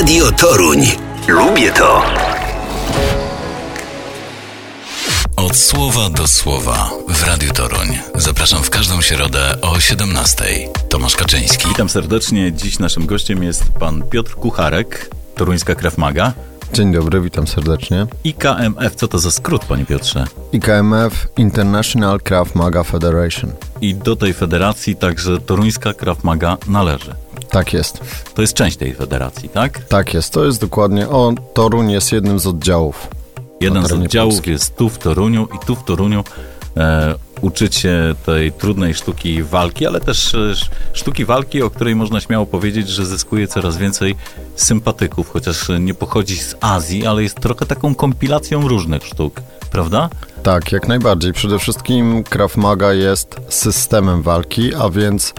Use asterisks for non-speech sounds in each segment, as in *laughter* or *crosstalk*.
Radio Toruń. Lubię to. Od słowa do słowa w Radiu Toruń. Zapraszam w każdą środę o 17. Tomasz Kaczyński. Witam serdecznie. Dziś naszym gościem jest pan Piotr Kucharek, toruńska Krafmaga. Dzień dobry, witam serdecznie. IKMF, co to za skrót, panie Piotrze? IKMF International Krav Maga Federation. I do tej federacji także toruńska Krafmaga należy. Tak jest. To jest część tej federacji, tak? Tak jest, to jest dokładnie. O, Toruń jest jednym z oddziałów. Jeden z oddziałów Polski. jest tu w Toruniu i tu w Toruniu e, uczycie tej trudnej sztuki walki, ale też e, sz- sztuki walki, o której można śmiało powiedzieć, że zyskuje coraz więcej sympatyków, chociaż nie pochodzi z Azji, ale jest trochę taką kompilacją różnych sztuk, prawda? Tak, jak najbardziej. Przede wszystkim Krav Maga jest systemem walki, a więc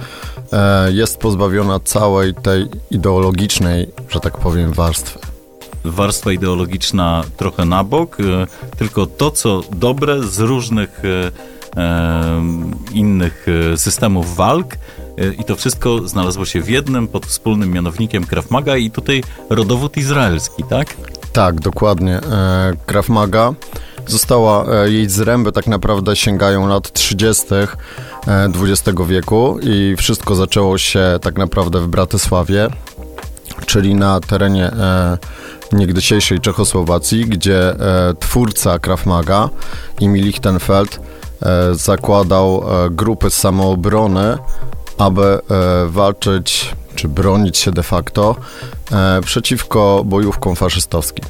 jest pozbawiona całej tej ideologicznej, że tak powiem, warstwy. warstwa ideologiczna trochę na bok, e, tylko to, co dobre z różnych e, e, innych e, systemów walk e, i to wszystko znalazło się w jednym pod wspólnym mianownikiem Krav Maga i tutaj rodowód izraelski, tak? Tak, dokładnie. E, Krav Maga została, e, jej zręby tak naprawdę sięgają lat 30. e, XX wieku i wszystko zaczęło się tak naprawdę w Bratysławie, czyli na terenie e, niegdysiejszej Czechosłowacji, gdzie e, twórca Krav Maga, Emil Lichtenfeld, e, zakładał e, grupy samoobrony, aby e, walczyć czy bronić się de facto e, przeciwko bojówkom faszystowskim.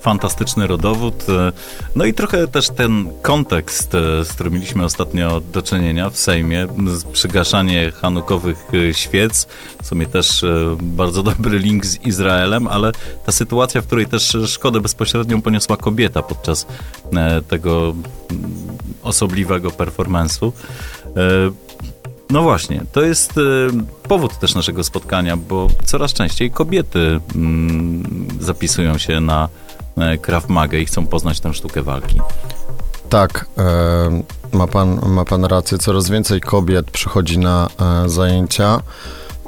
Fantastyczny rodowód. e, No i trochę też ten kontekst, e, z którym mieliśmy ostatnio do czynienia w Sejmie, przygaszanie hanukowych e, świec, w sumie też bardzo *laughs* dobry link z Izraelem, ale ta sytuacja, w której też szkodę bezpośrednią poniosła kobieta podczas tego mm, osobliwego performance'u. E, no właśnie, to jest powód też naszego spotkania, bo coraz częściej kobiety mm, zapisują się na Krav Maga i chcą poznać tę sztukę walki. Tak, e, ma, pan, ma pan rację, coraz więcej kobiet przychodzi na e, zajęcia.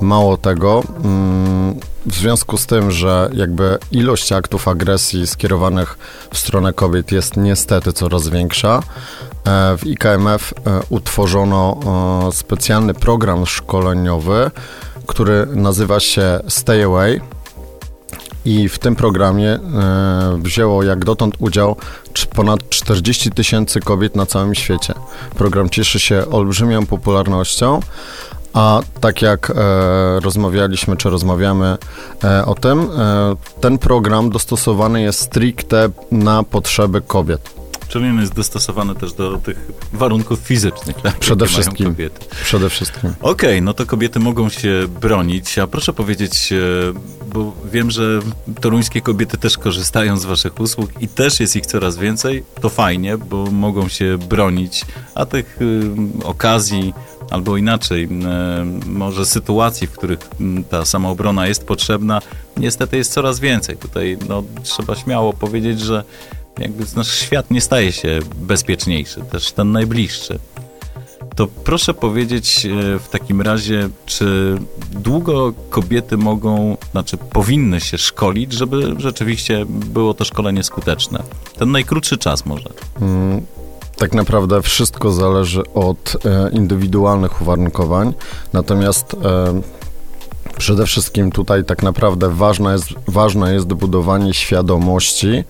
Mało tego, mm, w związku z tym, że jakby ilość aktów agresji skierowanych w stronę kobiet jest niestety coraz większa, e, w IKMF e, utworzono e, specjalny program szkoleniowy, który nazywa się Stay Away. I w tym programie e, wzięło jak dotąd udział ponad 40 tysięcy kobiet na całym świecie. Program cieszy się olbrzymią popularnością, a tak jak e, rozmawialiśmy, czy rozmawiamy e, o tym, e, ten program dostosowany jest stricte na potrzeby kobiet. Czyli on jest dostosowany też do tych warunków fizycznych, Przede wszystkim. kobiety. Przede wszystkim. Okej, no to kobiety mogą się bronić, a proszę powiedzieć, e, bo wiem, że toruńskie kobiety też korzystają z waszych usług i też jest ich coraz więcej, to fajnie, bo mogą się bronić, a tych y, okazji albo inaczej, y, może sytuacji, w których y, ta samoobrona jest potrzebna, niestety jest coraz więcej. Tutaj no, trzeba śmiało powiedzieć, że jakby nasz świat nie staje się bezpieczniejszy, też ten najbliższy. To proszę powiedzieć e, w takim razie, czy długo kobiety mogą, znaczy powinny się szkolić, żeby rzeczywiście było to szkolenie skuteczne? Ten najkrótszy czas może. Mm, Tak naprawdę wszystko zależy od e, indywidualnych uwarunkowań, natomiast e, przede wszystkim tutaj tak naprawdę ważne jest, ważne jest budowanie świadomości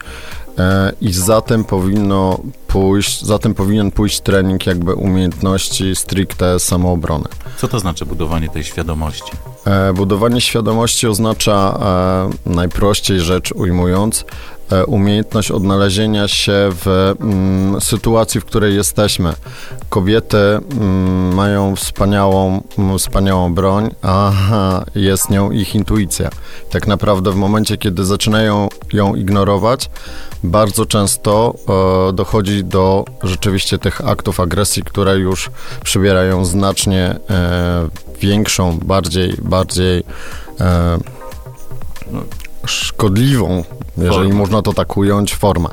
i za tym powinno pójść, za tym powinien pójść trening jakby umiejętności stricte samoobrony. Co to znaczy budowanie tej świadomości? E, Budowanie świadomości oznacza, e, najprościej rzecz ujmując, e, umiejętność odnalezienia się w mm, sytuacji, w której jesteśmy. Kobiety mm, mają wspaniałą, mm, wspaniałą broń, a jest nią ich intuicja. Tak naprawdę w momencie, kiedy zaczynają ją ignorować, bardzo często dochodzi do rzeczywiście tych aktów agresji, które już przybierają znacznie większą, bardziej, bardziej e, szkodliwą, jeżeli można to tak ująć, formę.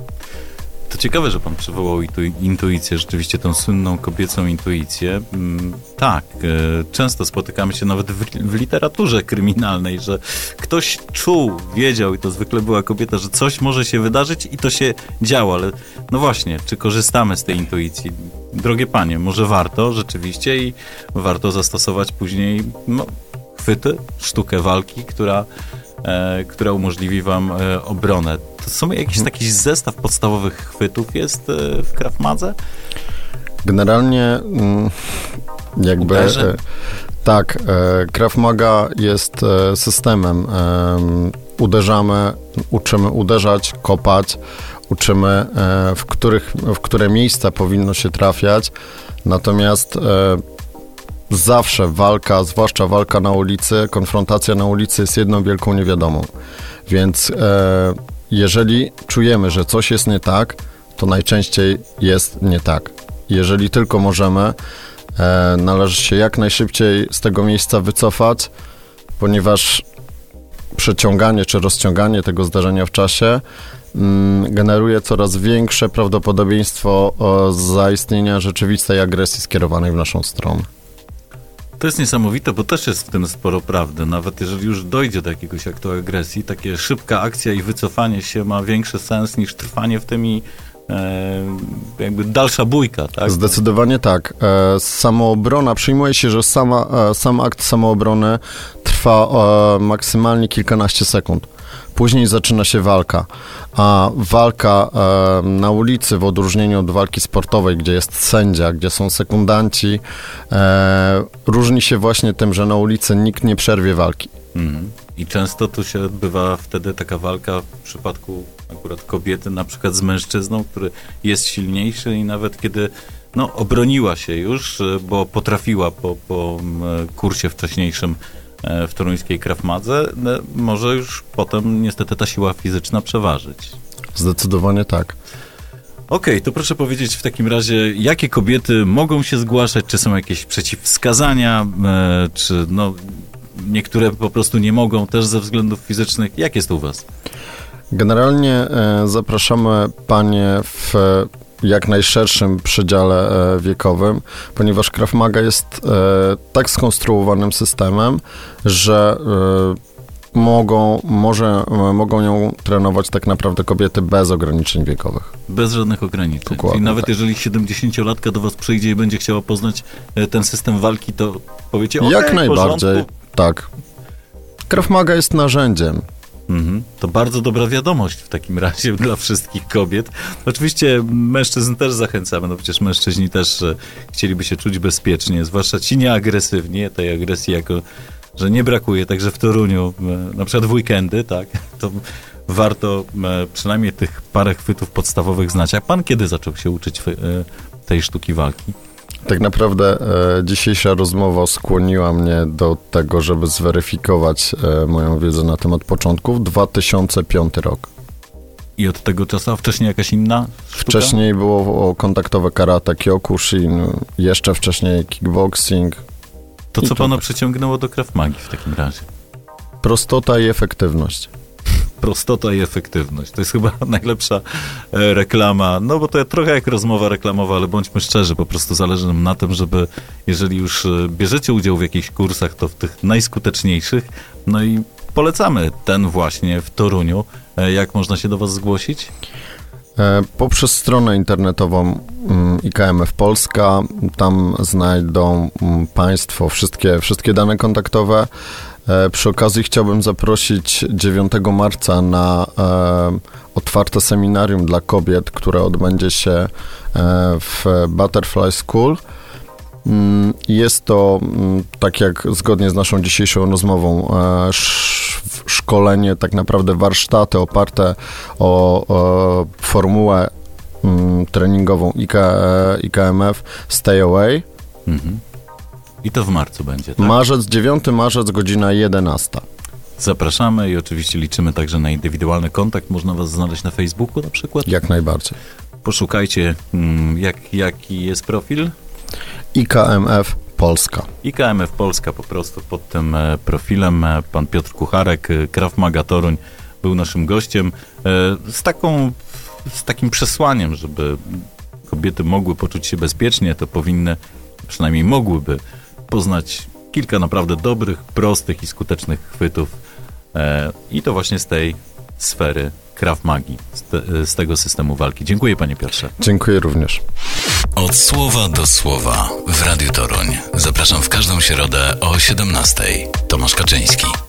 To ciekawe, że pan przywołał intu- intuicję, rzeczywiście tą słynną kobiecą intuicję. Mm, Tak, e, często spotykamy się nawet w, literaturze kryminalnej, że ktoś czuł, wiedział i to zwykle była kobieta, że coś może się wydarzyć i to się działo, ale no właśnie, czy korzystamy z tej intuicji? Drogie panie, może warto rzeczywiście i warto zastosować później no, chwyty, sztukę walki, która, która umożliwi wam e, obronę. To są jakiś taki zestaw podstawowych chwytów jest e, w Krav Madze? Generalnie mm, jakby e, tak, e, Krav Maga jest e, systemem. Em, uderzamy, uczymy uderzać, kopać, uczymy e, w, których, w które miejsca powinno się trafiać. Natomiast e, zawsze walka, zwłaszcza walka na ulicy, konfrontacja na ulicy jest jedną wielką niewiadomą. Więc e, jeżeli czujemy, że coś jest nie tak, to najczęściej jest nie tak. Jeżeli tylko możemy, e, należy się jak najszybciej z tego miejsca wycofać, ponieważ przeciąganie czy rozciąganie tego zdarzenia w czasie mm, generuje coraz większe prawdopodobieństwo zaistnienia rzeczywistej agresji skierowanej w naszą stronę. To jest niesamowite, bo też jest w tym sporo prawdy. Nawet jeżeli już dojdzie do jakiegoś aktu agresji, takie szybka akcja i wycofanie się ma większy sens niż trwanie w tym i e, jakby dalsza bójka, tak? Zdecydowanie tak. E, samoobrona, przyjmuje się, że sama, e, sam akt samoobrony trwa maksymalnie kilkanaście sekund. Później zaczyna się walka, a walka e, na ulicy w odróżnieniu od walki sportowej, gdzie jest sędzia, gdzie są sekundanci, e, różni się właśnie tym, że na ulicy nikt nie przerwie walki. Mhm. I często tu się odbywa wtedy taka walka w przypadku akurat kobiety, na przykład z mężczyzną, który jest silniejszy i nawet kiedy no, obroniła się już, bo potrafiła po, po kursie wcześniejszym w toruńskiej Krav Madze, e, może już potem niestety ta siła fizyczna przeważyć. Zdecydowanie tak. Okej, to proszę powiedzieć w takim razie, jakie kobiety mogą się zgłaszać, czy są jakieś przeciwwskazania, e, czy no, niektóre po prostu nie mogą też ze względów fizycznych. Jak jest u was? Generalnie e, zapraszamy panie w e, jak najszerszym przedziale e, wiekowym, ponieważ Krav Maga jest e, tak skonstruowanym systemem, że e, mogą, może, mogą ją trenować tak naprawdę kobiety bez ograniczeń wiekowych. Bez żadnych ograniczeń. Dokładnie Czyli nawet tak. jeżeli 70-latka do was przyjdzie i będzie chciała poznać ten system walki, to powiecie, okej, jak najbardziej, porządku. tak. Krav Maga jest narzędziem. To bardzo dobra wiadomość w takim razie *laughs* dla wszystkich kobiet. Oczywiście mężczyzn też zachęcamy, no przecież mężczyźni też chcieliby się czuć bezpiecznie, zwłaszcza ci nieagresywni, tej agresji jako, że nie brakuje, także w Toruniu, e, na przykład w weekendy, tak, *laughs* to warto e, przynajmniej tych parę chwytów podstawowych znać. A pan kiedy zaczął się uczyć e, tej sztuki walki? Tak naprawdę e, dzisiejsza rozmowa skłoniła mnie do tego, żeby zweryfikować e, moją wiedzę na temat początków. 2005 rok. I od tego czasu, a wcześniej jakaś inna sztuka? Wcześniej było kontaktowe karate, kyokushin, jeszcze wcześniej kickboxing. To co pana tak. przyciągnęło do Krav Magi w takim razie? Prostota i efektywność. Prostota i efektywność. To jest chyba *laughs* najlepsza e, reklama. No bo to trochę jak rozmowa reklamowa, ale bądźmy szczerzy, po prostu zależy nam na tym, żeby jeżeli już e, bierzecie udział w jakichś kursach, to w tych najskuteczniejszych. No i polecamy ten właśnie w Toruniu. E, Jak można się do was zgłosić? Poprzez stronę internetową mm, IKMF Polska, tam znajdą mm, Państwo wszystkie, wszystkie dane kontaktowe. E, Przy okazji chciałbym zaprosić 9 marca na e, otwarte seminarium dla kobiet, które odbędzie się e, w Butterfly School. Mm, Jest to, mm, tak jak zgodnie z naszą dzisiejszą rozmową, sz- szkolenie, tak naprawdę warsztaty oparte o, formułę mm, treningową IK, IKMF Stay Away. Mhm. I to w marcu będzie, tak? Marzec, 9 marzec, godzina 11. Zapraszamy i oczywiście liczymy także na indywidualny kontakt. Można was znaleźć na Facebooku na przykład. Jak najbardziej. Poszukajcie, mm, jak, jaki jest profil. IKMF Polska. IKMF Polska po prostu pod tym e, profilem. E, Pan Piotr Kucharek, e, Krav Maga Toruń był naszym gościem. Z taką z takim przesłaniem, żeby kobiety mogły poczuć się bezpiecznie, to powinny, przynajmniej mogłyby poznać kilka naprawdę dobrych, prostych i skutecznych chwytów e, i to właśnie z tej sfery Krav Magi, z, te, z tego systemu walki. Dziękuję panie Piotrze. Dziękuję również. Od słowa do słowa w Radiu Toruń. Zapraszam w każdą środę o 17:00. Tomasz Kaczyński.